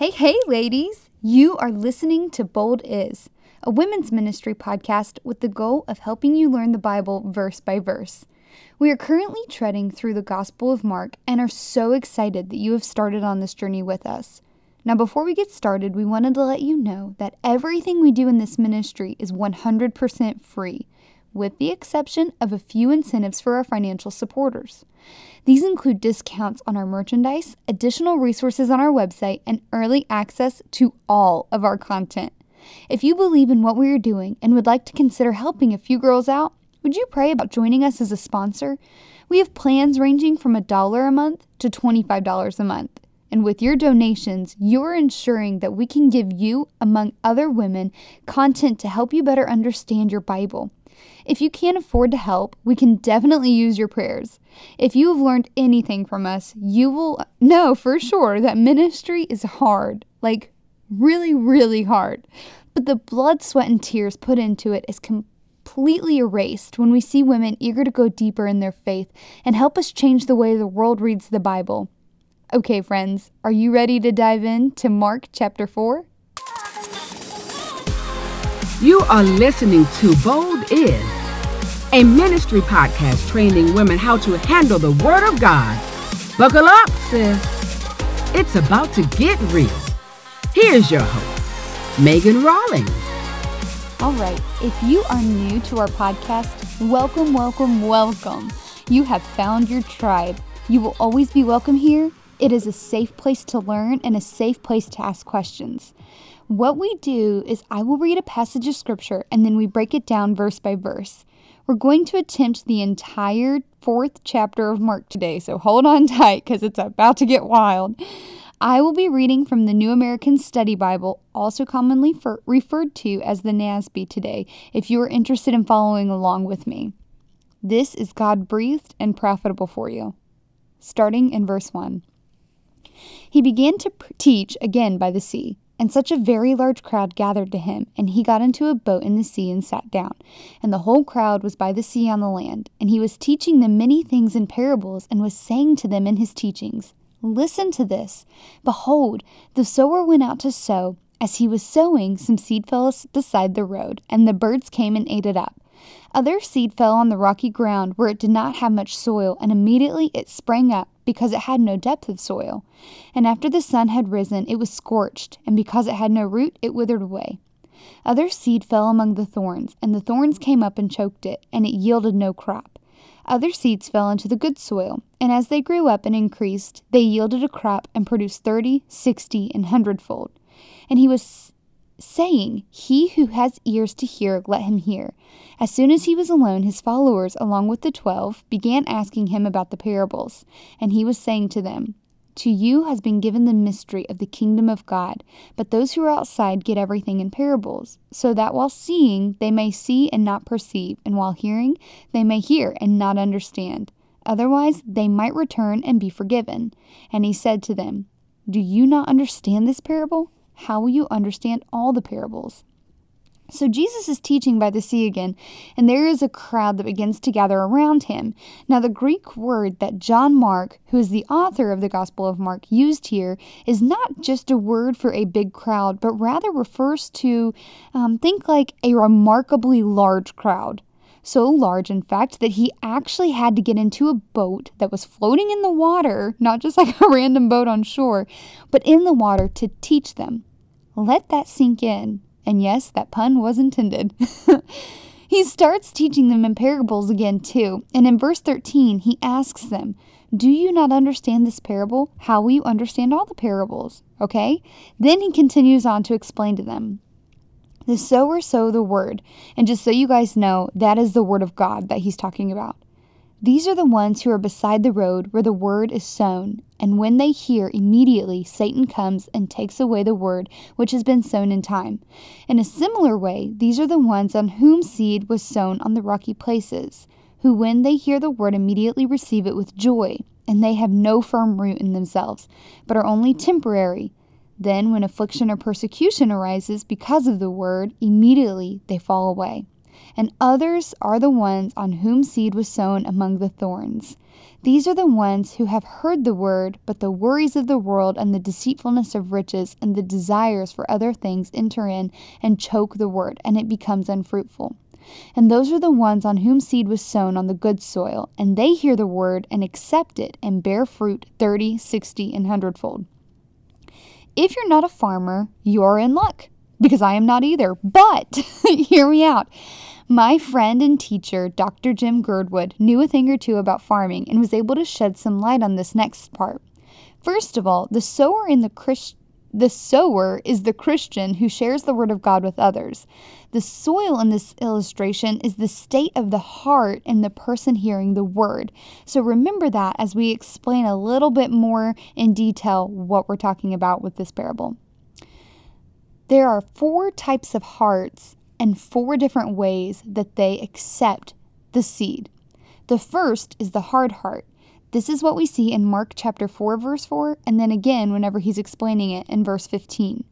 Hey, hey, ladies! You are listening to Bold Is, a women's ministry podcast with the goal of helping you learn the Bible verse by verse. We are currently treading through the Gospel of Mark and are so excited that you have started on this journey with us. Now, before we get started, we wanted to let you know that everything we do in this ministry is 100% free with the exception of a few incentives for our financial supporters. These include discounts on our merchandise, additional resources on our website, and early access to all of our content. If you believe in what we are doing and would like to consider helping a few girls out, would you pray about joining us as a sponsor? We have plans ranging from a dollar a month to $25 a month. And with your donations, you're ensuring that we can give you, among other women, content to help you better understand your Bible. If you can't afford to help, we can definitely use your prayers. If you have learned anything from us, you will know for sure that ministry is hard like, really, really hard. But the blood, sweat, and tears put into it is completely erased when we see women eager to go deeper in their faith and help us change the way the world reads the Bible. Okay, friends, are you ready to dive in to Mark chapter 4? You are listening to Bold Is, a ministry podcast training women how to handle the Word of God. Buckle up, sis. It's about to get real. Here's your host, Megan Rawlings. All right, if you are new to our podcast, welcome, welcome, welcome. You have found your tribe. You will always be welcome here. It is a safe place to learn and a safe place to ask questions. What we do is I will read a passage of scripture and then we break it down verse by verse. We're going to attempt the entire fourth chapter of Mark today, so hold on tight because it's about to get wild. I will be reading from the New American Standard Bible, also commonly for, referred to as the NASB today, if you are interested in following along with me. This is God breathed and profitable for you. Starting in verse 1. He began to teach again by the sea. And such a very large crowd gathered to him, and he got into a boat in the sea and sat down. And the whole crowd was by the sea on the land. And he was teaching them many things in parables, and was saying to them in his teachings, Listen to this. Behold, the sower went out to sow. As he was sowing, some seed fell beside the road, and the birds came and ate it up. Other seed fell on the rocky ground where it did not have much soil, and immediately it sprang up because it had no depth of soil. And after the sun had risen, it was scorched, and because it had no root, it withered away. Other seed fell among the thorns, and the thorns came up and choked it, and it yielded no crop. Other seeds fell into the good soil, and as they grew up and increased, they yielded a crop and produced thirty, sixty, and hundredfold. And he was saying, He who has ears to hear, let him hear. As soon as he was alone, his followers, along with the twelve, began asking him about the parables. And he was saying to them, To you has been given the mystery of the kingdom of God, but those who are outside get everything in parables, so that while seeing, they may see and not perceive, and while hearing, they may hear and not understand. Otherwise, they might return and be forgiven. And he said to them, Do you not understand this parable? How will you understand all the parables? So Jesus is teaching by the sea again, and there is a crowd that begins to gather around him. Now, the Greek word that John Mark, who is the author of the Gospel of Mark, used here is not just a word for a big crowd, but rather refers to, um, think like a remarkably large crowd so large, in fact, that he actually had to get into a boat that was floating in the water, not just like a random boat on shore, but in the water to teach them. Let that sink in. And yes, that pun was intended. he starts teaching them in parables again, too. And in verse 13, he asks them, Do you not understand this parable? How will you understand all the parables? Okay? Then he continues on to explain to them. The sower sow the word. And just so you guys know, that is the word of God that he's talking about. These are the ones who are beside the road where the word is sown, and when they hear, immediately Satan comes and takes away the word which has been sown in time. In a similar way, these are the ones on whom seed was sown on the rocky places, who when they hear the word immediately receive it with joy, and they have no firm root in themselves, but are only temporary. Then, when affliction or persecution arises because of the word, immediately they fall away and others are the ones on whom seed was sown among the thorns. These are the ones who have heard the word, but the worries of the world and the deceitfulness of riches and the desires for other things enter in and choke the word, and it becomes unfruitful. And those are the ones on whom seed was sown on the good soil, and they hear the word and accept it and bear fruit thirty, sixty, and hundredfold. If you're not a farmer, you're in luck, because I am not either. But hear me out. My friend and teacher, Dr. Jim Girdwood, knew a thing or two about farming and was able to shed some light on this next part. First of all, the sower in the Christ- the sower is the Christian who shares the word of God with others. The soil in this illustration is the state of the heart in the person hearing the word. So remember that as we explain a little bit more in detail what we're talking about with this parable. There are four types of hearts and four different ways that they accept the seed. The first is the hard heart. This is what we see in Mark chapter 4 verse 4 and then again whenever he's explaining it in verse 15.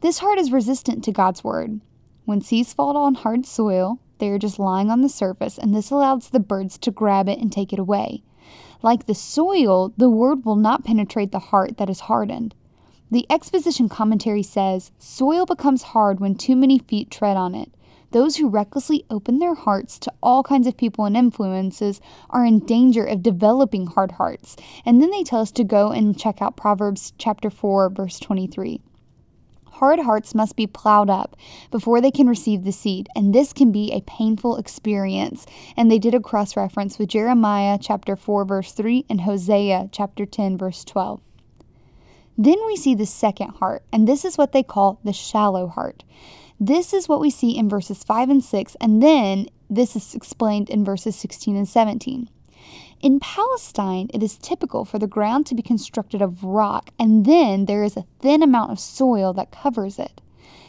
This heart is resistant to God's word. When seeds fall on hard soil, they are just lying on the surface and this allows the birds to grab it and take it away. Like the soil, the word will not penetrate the heart that is hardened. The exposition commentary says soil becomes hard when too many feet tread on it. Those who recklessly open their hearts to all kinds of people and influences are in danger of developing hard hearts. And then they tell us to go and check out Proverbs chapter 4 verse 23. Hard hearts must be plowed up before they can receive the seed, and this can be a painful experience. And they did a cross reference with Jeremiah chapter 4 verse 3 and Hosea chapter 10 verse 12. Then we see the second heart, and this is what they call the shallow heart. This is what we see in verses 5 and 6, and then this is explained in verses 16 and 17. In Palestine, it is typical for the ground to be constructed of rock, and then there is a thin amount of soil that covers it.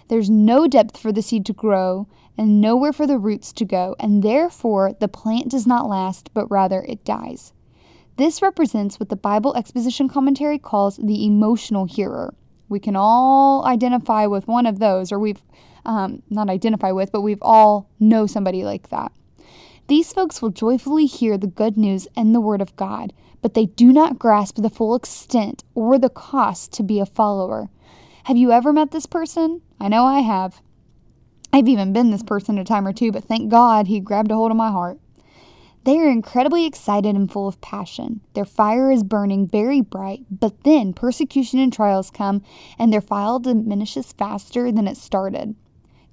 There's no depth for the seed to grow, and nowhere for the roots to go, and therefore the plant does not last, but rather it dies. This represents what the Bible Exposition Commentary calls the emotional hearer. We can all identify with one of those, or we've um, not identify with, but we've all know somebody like that. These folks will joyfully hear the good news and the word of God, but they do not grasp the full extent or the cost to be a follower. Have you ever met this person? I know I have. I've even been this person a time or two, but thank God he grabbed a hold of my heart. They are incredibly excited and full of passion. Their fire is burning very bright, but then persecution and trials come, and their fire diminishes faster than it started.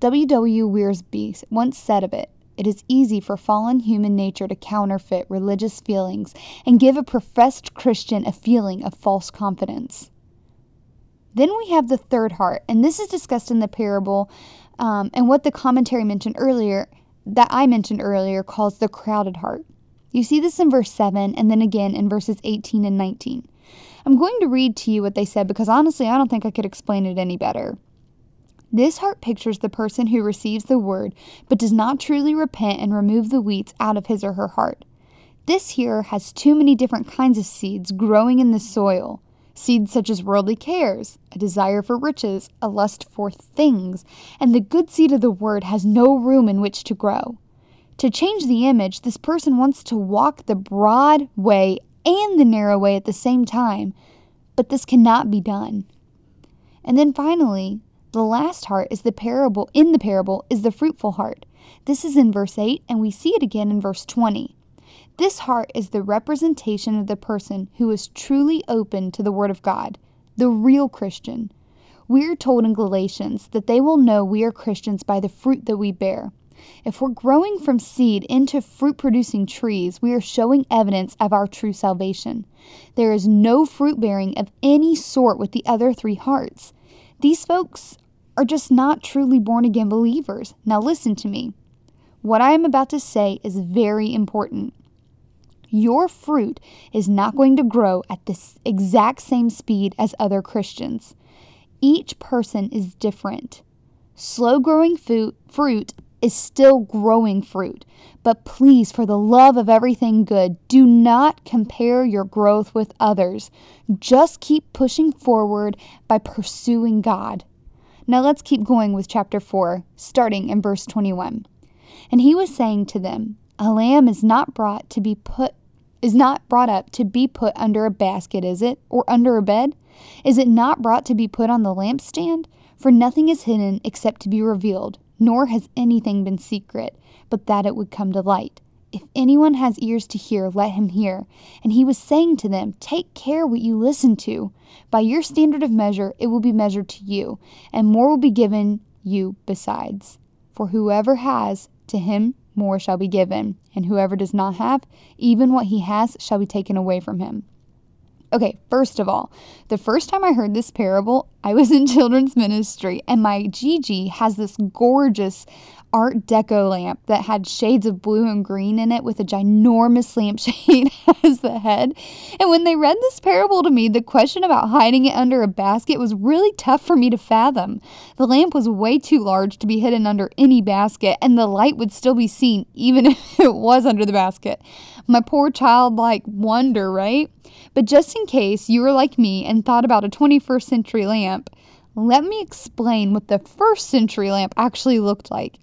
W. W. Wiersbe once said of it, it is easy for fallen human nature to counterfeit religious feelings and give a professed Christian a feeling of false confidence. Then we have the third heart, and this is discussed in the parable um, and what the commentary mentioned earlier that I mentioned earlier calls the crowded heart. You see this in verse 7 and then again in verses 18 and 19. I'm going to read to you what they said because honestly, I don't think I could explain it any better. This heart pictures the person who receives the word but does not truly repent and remove the weeds out of his or her heart. This here has too many different kinds of seeds growing in the soil. Seeds such as worldly cares, a desire for riches, a lust for things, and the good seed of the word has no room in which to grow. To change the image, this person wants to walk the broad way and the narrow way at the same time, but this cannot be done. And then finally, the last heart is the parable in the parable is the fruitful heart. This is in verse 8 and we see it again in verse 20. This heart is the representation of the person who is truly open to the Word of God, the real Christian. We are told in Galatians that they will know we are Christians by the fruit that we bear. If we're growing from seed into fruit producing trees, we are showing evidence of our true salvation. There is no fruit bearing of any sort with the other three hearts. These folks are just not truly born again believers. Now, listen to me. What I am about to say is very important. Your fruit is not going to grow at the exact same speed as other Christians. Each person is different. Slow growing fruit, fruit is still growing fruit. But please, for the love of everything good, do not compare your growth with others. Just keep pushing forward by pursuing God. Now let's keep going with chapter 4, starting in verse 21. And he was saying to them, A lamb is not brought to be put is not brought up to be put under a basket, is it? Or under a bed? Is it not brought to be put on the lampstand? For nothing is hidden except to be revealed, nor has anything been secret, but that it would come to light. If anyone has ears to hear, let him hear. And he was saying to them, Take care what you listen to. By your standard of measure, it will be measured to you, and more will be given you besides. For whoever has, to him more shall be given, and whoever does not have, even what he has shall be taken away from him. Okay, first of all, the first time I heard this parable, I was in children's ministry, and my Gigi has this gorgeous Art Deco lamp that had shades of blue and green in it with a ginormous lampshade as the head. And when they read this parable to me, the question about hiding it under a basket was really tough for me to fathom. The lamp was way too large to be hidden under any basket, and the light would still be seen even if it was under the basket. My poor childlike wonder, right? But just in case you were like me and thought about a 21st century lamp, let me explain what the first century lamp actually looked like.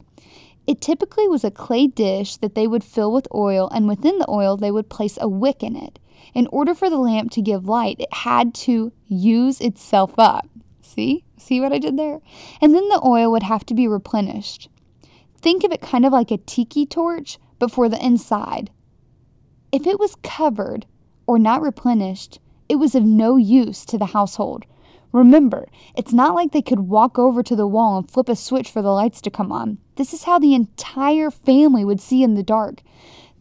It typically was a clay dish that they would fill with oil, and within the oil, they would place a wick in it. In order for the lamp to give light, it had to use itself up. See? See what I did there? And then the oil would have to be replenished. Think of it kind of like a tiki torch, but for the inside. If it was covered or not replenished, it was of no use to the household. Remember, it's not like they could walk over to the wall and flip a switch for the lights to come on. This is how the entire family would see in the dark.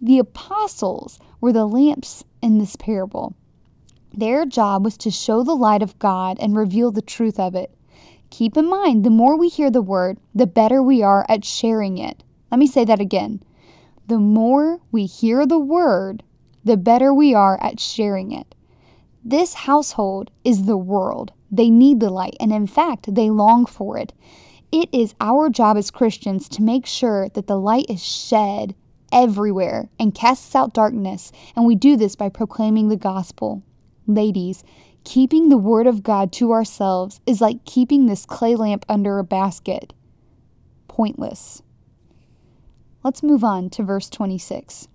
The apostles were the lamps in this parable. Their job was to show the light of God and reveal the truth of it. Keep in mind, the more we hear the word, the better we are at sharing it. Let me say that again. The more we hear the word, the better we are at sharing it. This household is the world. They need the light, and in fact, they long for it. It is our job as Christians to make sure that the light is shed everywhere and casts out darkness, and we do this by proclaiming the gospel. Ladies, keeping the word of God to ourselves is like keeping this clay lamp under a basket. Pointless. Let's move on to verse 26.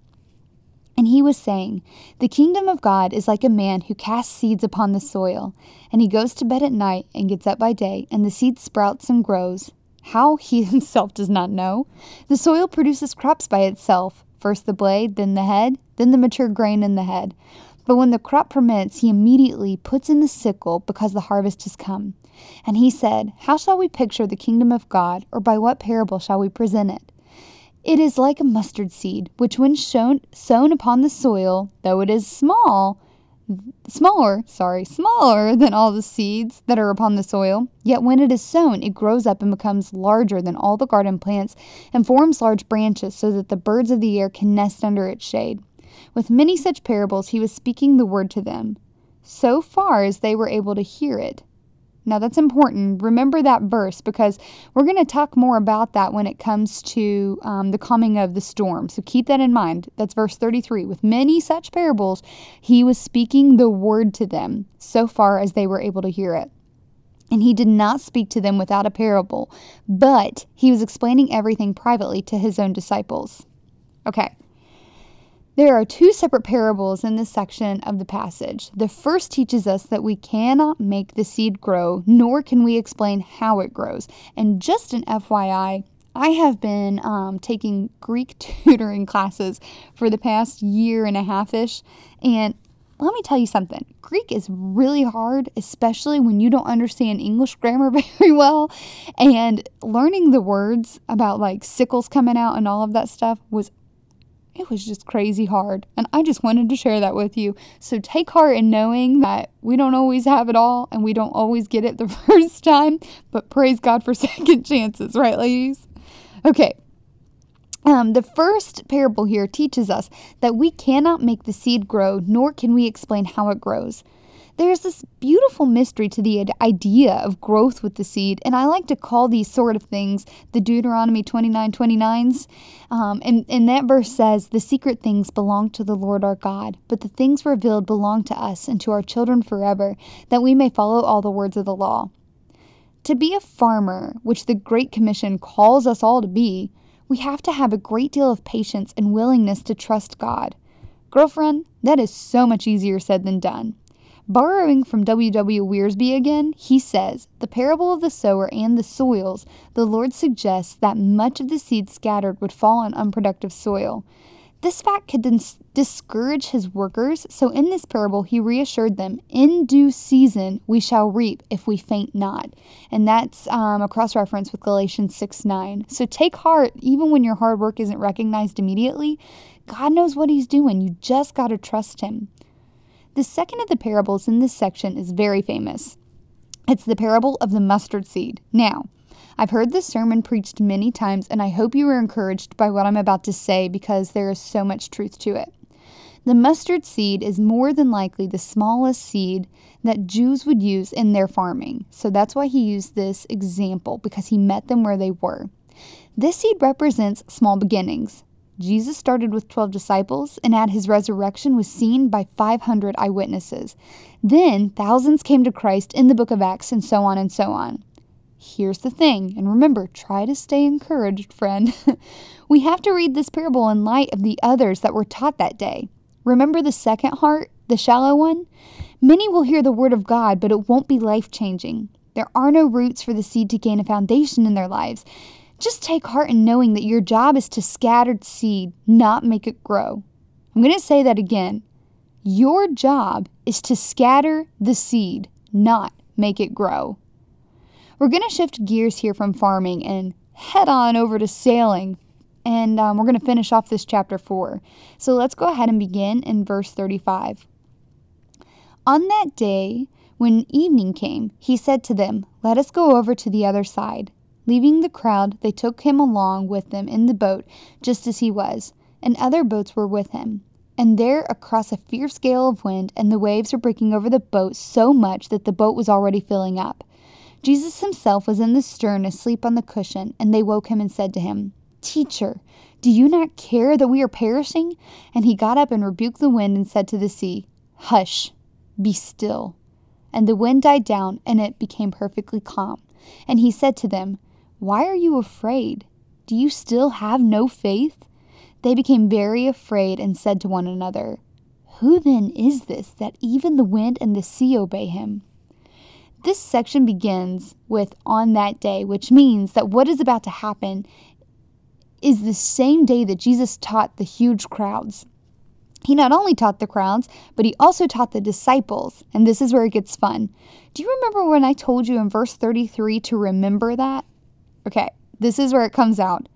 And he was saying, The kingdom of God is like a man who casts seeds upon the soil, and he goes to bed at night and gets up by day, and the seed sprouts and grows. How he himself does not know. The soil produces crops by itself first the blade, then the head, then the mature grain in the head. But when the crop permits, he immediately puts in the sickle because the harvest has come. And he said, How shall we picture the kingdom of God, or by what parable shall we present it? It is like a mustard seed, which when shown, sown upon the soil, though it is small, smaller, sorry, smaller than all the seeds that are upon the soil, yet when it is sown, it grows up and becomes larger than all the garden plants and forms large branches so that the birds of the air can nest under its shade. With many such parables, he was speaking the word to them, so far as they were able to hear it. Now, that's important. Remember that verse because we're going to talk more about that when it comes to um, the coming of the storm. So keep that in mind. That's verse 33. With many such parables, he was speaking the word to them so far as they were able to hear it. And he did not speak to them without a parable, but he was explaining everything privately to his own disciples. Okay, there are two separate parables in this section of the passage. The first teaches us that we cannot make the seed grow, nor can we explain how it grows. And just an FYI, I have been um, taking Greek tutoring classes for the past year and a half ish, and let me tell you something Greek is really hard, especially when you don't understand English grammar very well. And learning the words about like sickles coming out and all of that stuff was it was just crazy hard. And I just wanted to share that with you. So take heart in knowing that we don't always have it all and we don't always get it the first time, but praise God for second chances, right, ladies? Okay. Um, the first parable here teaches us that we cannot make the seed grow, nor can we explain how it grows there's this beautiful mystery to the idea of growth with the seed, and I like to call these sort of things the Deuteronomy 29 29s. Um, and, and that verse says, The secret things belong to the Lord our God, but the things revealed belong to us and to our children forever, that we may follow all the words of the law. To be a farmer, which the Great Commission calls us all to be, we have to have a great deal of patience and willingness to trust God. Girlfriend, that is so much easier said than done. Borrowing from W. W. Wiersbe again, he says, The parable of the sower and the soils, the Lord suggests that much of the seed scattered would fall on unproductive soil. This fact could dis- discourage his workers, so in this parable he reassured them, In due season we shall reap if we faint not. And that's um, a cross reference with Galatians 6 9. So take heart, even when your hard work isn't recognized immediately. God knows what he's doing. You just got to trust him. The second of the parables in this section is very famous. It's the parable of the mustard seed. Now, I've heard this sermon preached many times, and I hope you are encouraged by what I'm about to say because there is so much truth to it. The mustard seed is more than likely the smallest seed that Jews would use in their farming. So that's why he used this example because he met them where they were. This seed represents small beginnings. Jesus started with 12 disciples and at his resurrection was seen by 500 eyewitnesses. Then thousands came to Christ in the book of Acts and so on and so on. Here's the thing, and remember, try to stay encouraged, friend. we have to read this parable in light of the others that were taught that day. Remember the second heart, the shallow one? Many will hear the word of God, but it won't be life changing. There are no roots for the seed to gain a foundation in their lives. Just take heart in knowing that your job is to scatter seed, not make it grow. I'm going to say that again. Your job is to scatter the seed, not make it grow. We're going to shift gears here from farming and head on over to sailing. And um, we're going to finish off this chapter 4. So let's go ahead and begin in verse 35. On that day, when evening came, he said to them, Let us go over to the other side. Leaving the crowd, they took him along with them in the boat, just as he was, and other boats were with him. And there, across a fierce gale of wind, and the waves were breaking over the boat so much that the boat was already filling up. Jesus himself was in the stern, asleep on the cushion, and they woke him and said to him, Teacher, do you not care that we are perishing? And he got up and rebuked the wind and said to the sea, Hush, be still. And the wind died down, and it became perfectly calm. And he said to them, why are you afraid? Do you still have no faith? They became very afraid and said to one another, Who then is this that even the wind and the sea obey him? This section begins with on that day, which means that what is about to happen is the same day that Jesus taught the huge crowds. He not only taught the crowds, but he also taught the disciples. And this is where it gets fun. Do you remember when I told you in verse 33 to remember that? Okay, this is where it comes out.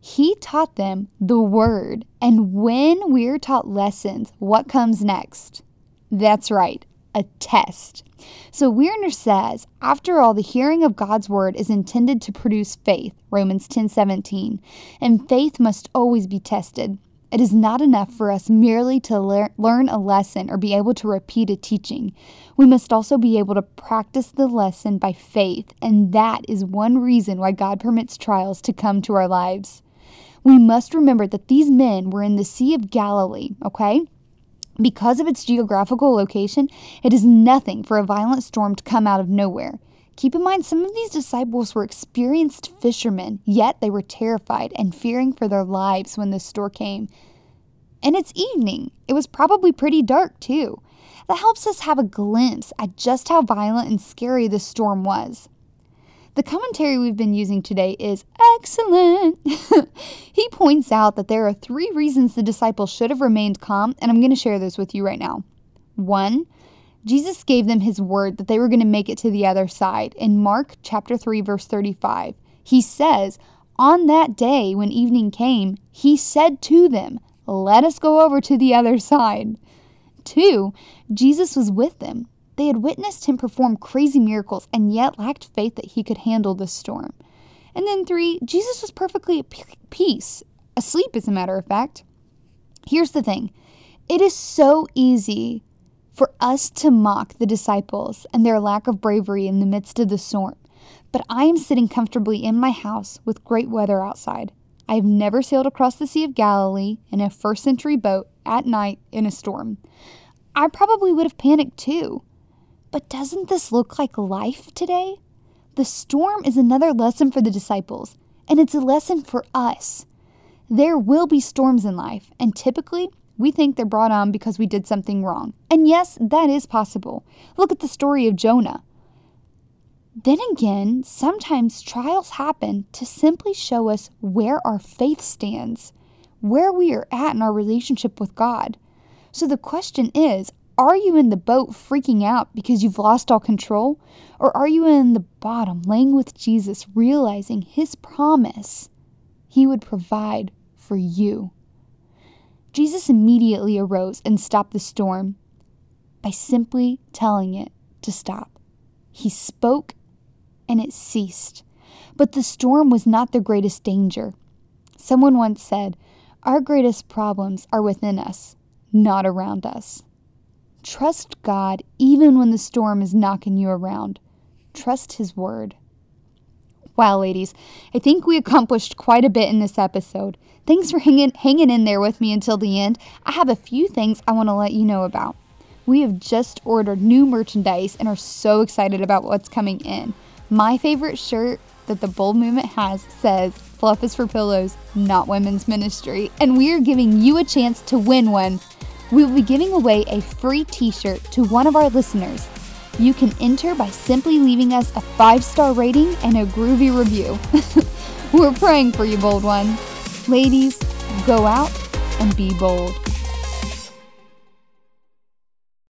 He taught them the word. And when we're taught lessons, what comes next? That's right, a test. So Wiersbe says, after all, the hearing of God's word is intended to produce faith, Romans 10 17, and faith must always be tested. It is not enough for us merely to lear- learn a lesson or be able to repeat a teaching. We must also be able to practice the lesson by faith, and that is one reason why God permits trials to come to our lives. We must remember that these men were in the Sea of Galilee, okay? Because of its geographical location, it is nothing for a violent storm to come out of nowhere. Keep in mind, some of these disciples were experienced fishermen, yet they were terrified and fearing for their lives when the storm came. And it's evening. It was probably pretty dark, too. That helps us have a glimpse at just how violent and scary the storm was. The commentary we've been using today is excellent. he points out that there are three reasons the disciples should have remained calm, and I'm going to share those with you right now. One, Jesus gave them his word that they were going to make it to the other side. In Mark chapter 3 verse 35, he says, "On that day when evening came, he said to them, "Let us go over to the other side." 2. Jesus was with them. They had witnessed him perform crazy miracles and yet lacked faith that he could handle the storm. And then 3. Jesus was perfectly at peace, asleep as a matter of fact. Here's the thing. It is so easy for us to mock the disciples and their lack of bravery in the midst of the storm. But I am sitting comfortably in my house with great weather outside. I have never sailed across the Sea of Galilee in a first century boat at night in a storm. I probably would have panicked too. But doesn't this look like life today? The storm is another lesson for the disciples, and it's a lesson for us. There will be storms in life, and typically We think they're brought on because we did something wrong. And yes, that is possible. Look at the story of Jonah. Then again, sometimes trials happen to simply show us where our faith stands, where we are at in our relationship with God. So the question is are you in the boat freaking out because you've lost all control? Or are you in the bottom, laying with Jesus, realizing his promise he would provide for you? Jesus immediately arose and stopped the storm by simply telling it to stop. He spoke and it ceased. But the storm was not the greatest danger. Someone once said, Our greatest problems are within us, not around us. Trust God even when the storm is knocking you around. Trust His word. Wow, ladies, I think we accomplished quite a bit in this episode. Thanks for hanging, hanging in there with me until the end. I have a few things I want to let you know about. We have just ordered new merchandise and are so excited about what's coming in. My favorite shirt that the Bold Movement has says, Fluff is for pillows, not women's ministry. And we are giving you a chance to win one. We will be giving away a free t shirt to one of our listeners you can enter by simply leaving us a five star rating and a groovy review. We're praying for you, bold one. Ladies, go out and be bold.